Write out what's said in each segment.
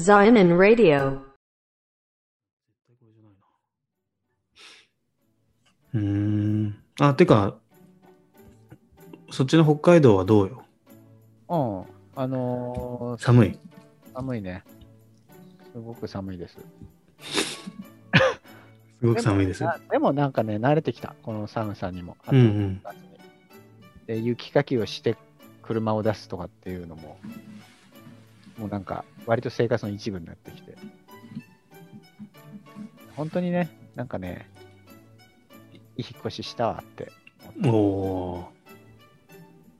Zion Radio. うーん。あ、てか、そっちの北海道はどうよ？うん。あのー寒い。寒いね。すごく寒いです。すごく寒いですでも。なでもなんかね、慣れてきた。この寒さにも。うんうんで、雪かきをして車を出すとかっていうのも、もうなんか、割と生活の一部になってきて。本当にね、なんかね、いい引っ越ししたわって。おおも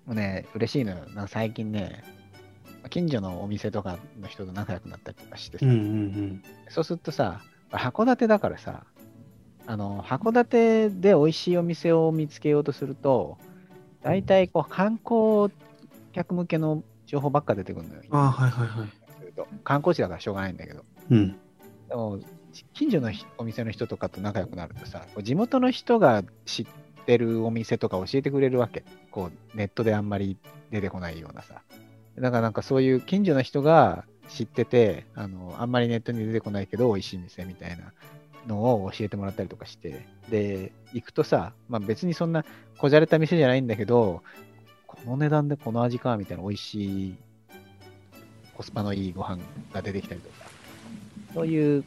うね、嬉しいのよ。なんか最近ね、近所のお店とかの人と仲良くなったりとかしてさ、ー。うんうんそうするとさ、函館だからさ、あの、函館で美味しいお店を見つけようとすると、大体こう観光客向けの情報ばっか出てくるのよ。あ、はいはいはい。観光地だからしょうがないんだけど。うん。でも、近所のひお店の人とかと仲良くなるとさ、地元の人が知ってるお店とか教えてくれるわけ。こう、ネットであんまり出てこないようなさ。だからなんかそういう近所の人が知ってて、あの、あんまりネットに出てこないけど美味しい店みたいなのを教えてもらったりとかして、で、行くとさ、まあ別にそんなこじゃれた店じゃないんだけど、この値段でこの味かみたいな美味しい、コスパのいいご飯が出てきたりとか、そういう、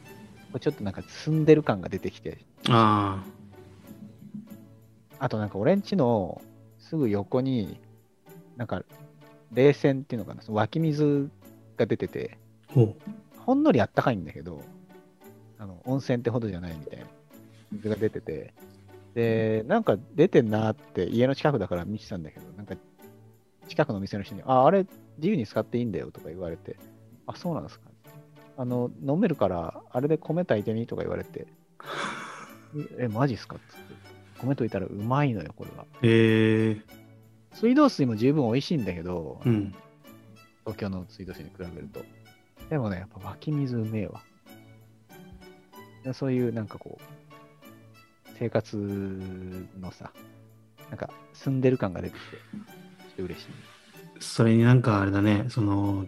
ちょっとなんか住んでる感が出てきて、ああとなんか俺んちのすぐ横に、なんか冷泉っていうのかな、その湧き水が出てて。ほんのりあったかいんだけど、あの温泉ってほどじゃないみたいな。水が出てて、で、なんか出てんなって家の近くだから見てたんだけど、なんか近くの店の人に、あ、あれ自由に使っていいんだよとか言われて、あ、そうなんですか。あの、飲めるから、あれで米炊いてみとか言われて、え、マジっすか？っつって。米炊いたらうまいのよ、これは。ええ水道水も十分美味しいんだけど、うん。東京の水道水に比べると。でもね、やっぱ湧き水うめえわ。でそういうなんかこう、生活のさ、なんか住んでる感が出てきて、と嬉しい。それになんかあれだね、その、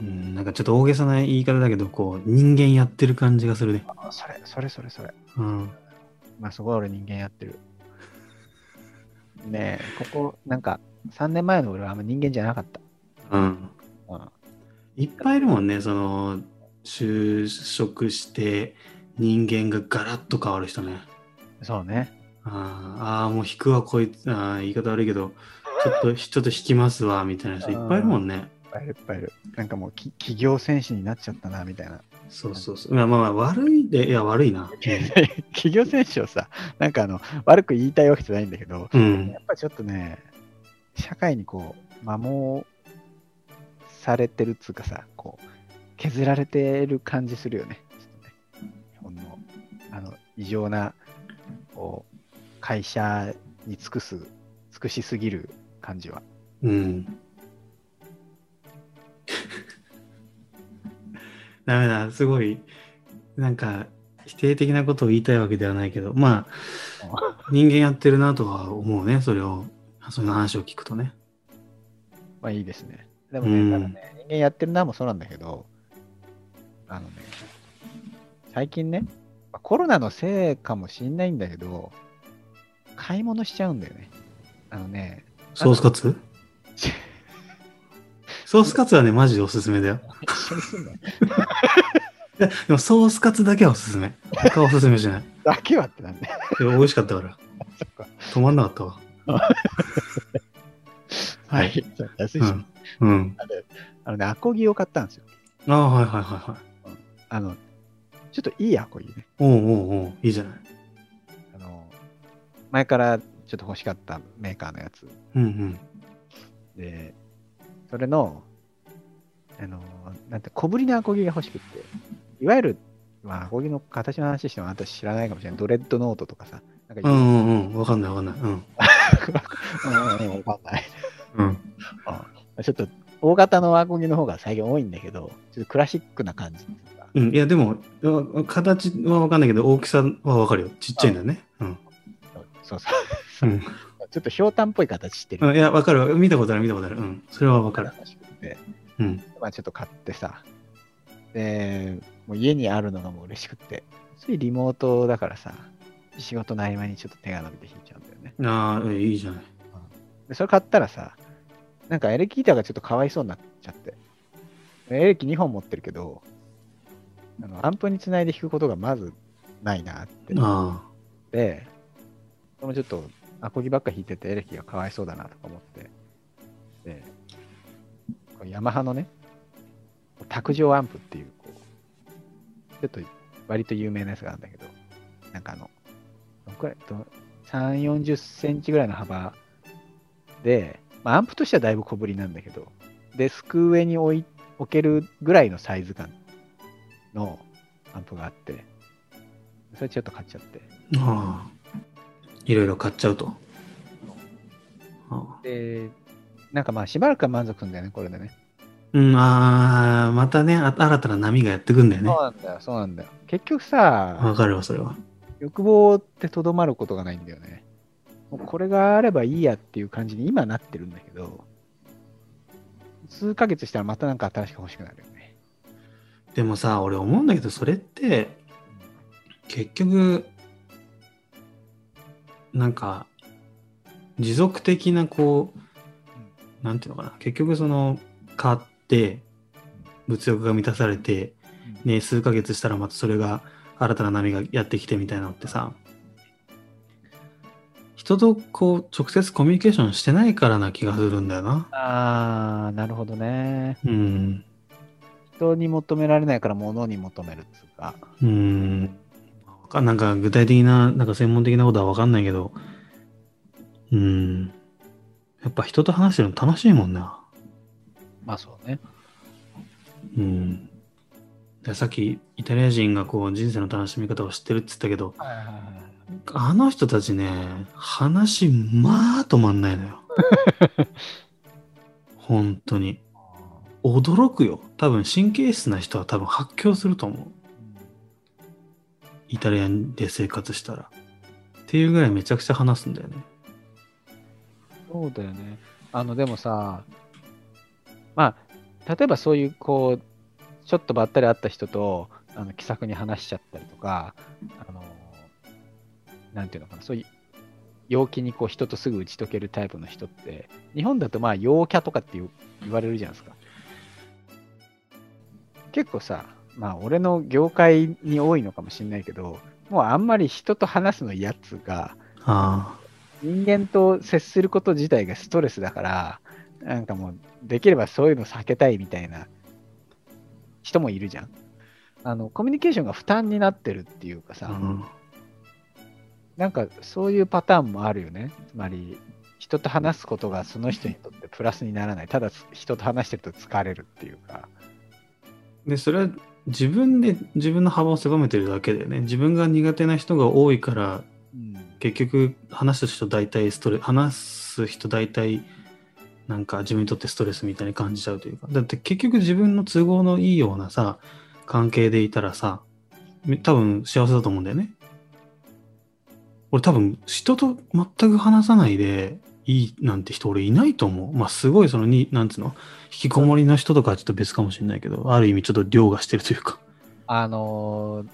うん、なんかちょっと大げさな言い方だけど、こう、人間やってる感じがするね。あ、それ、それそれそれ。うん。まあそこは俺人間やってる。ねえ、ここ、なんか、3年前の俺はあんま人間じゃなかった。うん。うん。いっぱいいるもんね、その、就職して人間がガラッと変わる人ね。そうね。あーあー、もう引くわ、こいつ、あー言い方悪いけど、ちょっと、ちょっと引きますわ、みたいな人いっぱいいるもんね。いっぱいいるいっぱいいる。なんかもうき企業戦士になっちゃったな、みたいな。そうそうそう。まあまあまあ、悪いで、いや、悪いな。企業選手をさ、なんかあの、悪く言いたいわけじゃないんだけど、うん。やっぱちょっとね、社会にこう、摩耗されてるっつうかさ、こう、削られてる感じするよね。ちょっとね日本の、あの、異常な、こう、会社に尽くす、尽くしすぎる感じは。うん。ダメだ、すごい、なんか、否定的なことを言いたいわけではないけど、まあ、人間やってるなとは思うね、それを、その話を聞くとね。まあいいですね。でもね、うんね、人間やってるなもそうなんだけど、あのね、最近ね、まあコロナのせいかもしんないんだけど、買い物しちゃうんだよね。あのね、ソースカツ？ソースカツはね、マジでおすすめだよ。でもソースカツだけはおすすめ。他はおすすめしない。だけはってなんだよ。いや美味しかったから。止まんなかったわ。はい。安いし、うん。うん。あのね、アコギを買ったんですよ。ああ、はいはいはいはい。あの、ちょっといいアコギね。おうおうおういいじゃない。あの、前からちょっと欲しかったメーカーのやつ。うんうん。で、それの、あの、なんて、小ぶりなアコギが欲しくって、いわゆる、まあ、アコギの形の話しても私知らないかもしれない。ドレッドノートとかさ、なんかうんうんうん。わかんないわかんない。うん。うんうんうんわかんない。うん。ちょっと大型のアコギの方が最近多いんだけど、ちょっとクラシックな感じうか。うん、いや、でも、わ形はわかんないけど、大きさはわかるよ。ちっちゃいんだよね。うん。そうそう。うん。ちょっとひょうたんっぽい形してる。うんいや、わかる。見たことある、見たことある。うん。それはわかる。うん。まあちょっと買ってさ。で、もう家にあるのがもう嬉しくって、ついリモートだからさ、仕事の合間にちょっと手が伸びて引いちゃうんだよね。ああ、えいいじゃない。で、それ買ったらさ、なんかエレキギターがちょっとかわいそうになっちゃって。エレキ2本持ってるけど、あのアンプにつないで弾くことがまずないなって。あで、それもちょっとアコギばっか弾いててエレキがかわいそうだなとか思って。で、こヤマハのね、卓上アンプっていう、こう、ちょっと割と有名なやつがあるんだけど、なんかあの、どくらい3、40センチぐらいの幅で、まあ、アンプとしてはだいぶ小ぶりなんだけど、デスク上に置い置けるぐらいのサイズ感のアンプがあって、それちょっと買っちゃって。ああ。いろいろ買っちゃうと。で、なんかまあしばらくは満足するんだよね、これでね。うん、ああ、またね、あ新たな波がやってくんだよねそう。なんだよ、そうなんだよ。結局さわ、かるわ、それは。欲望ってとどまることがないんだよね。もうこれがあればいいやっていう感じに今なってるんだけど、数ヶ月したらまたなんか新しく欲しくなるよね。でもさ、俺思うんだけど、それって、結局、なんか、持続的な、こう、なんていうのかな、結局その、買って、物欲が満たされて、ね、数ヶ月したらまたそれが、新たな波がやってきてみたいなのってさ、人とこう、直接コミュニケーションしてないからな気がするんだよな。あー、なるほどね。うん。人に求められないから物に求めるっつうか。うん。わかなんか具体的な、なんか専門的なことはわかんないけど、うん。やっぱ人と話してるの楽しいもんな。まあそうね。うん。でさっきイタリア人がこう人生の楽しみ方を知ってるって言ったけど、はいはいはい。あの人たちね、話まあ止まんないのよ。本当に。驚くよ。多分神経質な人は多分発狂すると思う。イタリアで生活したら。っていうぐらいめちゃくちゃ話すんだよね。そうだよね。あの、でもさ、まあ、例えばそういう、こう、ちょっとばったり会った人と、あの気さくに話しちゃったりとか、あの、なんていうのかな、そういう、陽気にこう人とすぐ打ち解けるタイプの人って、日本だとまあ陽キャとかって言う言われるじゃないですか。結構さ、まあ俺の業界に多いのかもしれないけど、もうあんまり人と話すのやつが、あ人間と接すること自体がストレスだから、なんかもう、できればそういうの避けたいみたいな人もいるじゃん。あの、コミュニケーションが負担になってるっていうかあ、さ、うん。なんかそういうパターンもあるよね。つまり、人と話すことがその人にとってプラスにならない。ただ人と話してると疲れるっていうか。で、それは自分で自分の幅を狭めてるだけだよね。自分が苦手な人が多いから、うん。結局話す人大体ストレ話す人大体なんか自分にとってストレスみたいに感じちゃうというかだって結局自分の都合のいいようなさ関係でいたらさめ多分幸せだと思うんだよね俺多分人と全く話さないでいいなんて人俺いないと思う。まあすごいそのになんつうの？引きこもりの人とかはちょっと別かもしれないけどある意味ちょっと凌駕してるというか。あのー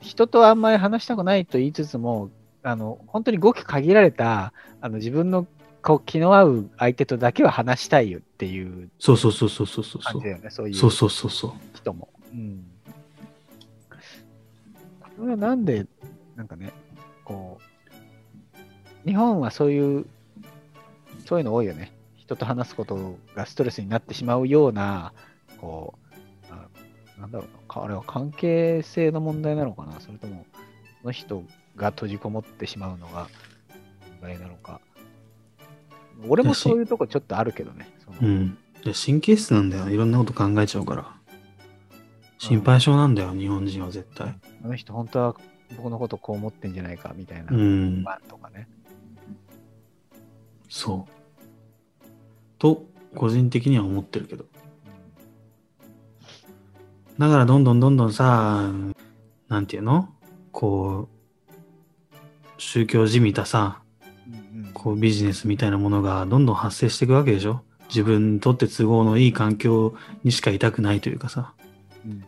人とあんまり話したくないと言いつつも、あの、本当にごく限られた、あの、自分のこう気の合う相手とだけは話したいよっていうそうそうそうそうそうそう。感じだよね、そういう。そうそうそうそう。人も。うん。これはなんで、なんかね、こう、日本はそういう、そういうの多いよね。人と話すことがストレスになってしまうような、こう、あなんだろうなか、あれは関係性の問題なのかなそれとも、その人が閉じこもってしまうのが問題なのか。俺もそういうとこちょっとあるけどね。うん。神経質なんだよ。いろんなこと考えちゃうから。心配性なんだよ、日本人は絶対。あの人本当は僕のことこう思ってんじゃないかみたいなうん。とかね。そう。と、個人的には思ってるけど。だからどんどんどんどんさ、なんていうの？こう、宗教じみたさ、こうビジネスみたいなものがどんどん発生していくわけでしょ？自分にとって都合のいい環境にしかいたくないというかさ。うんうん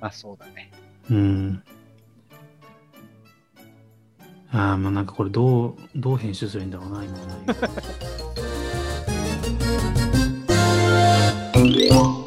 まあそうだね。うん。ああ、まあなんかこれどう、どう編集するんだろうな、今はない。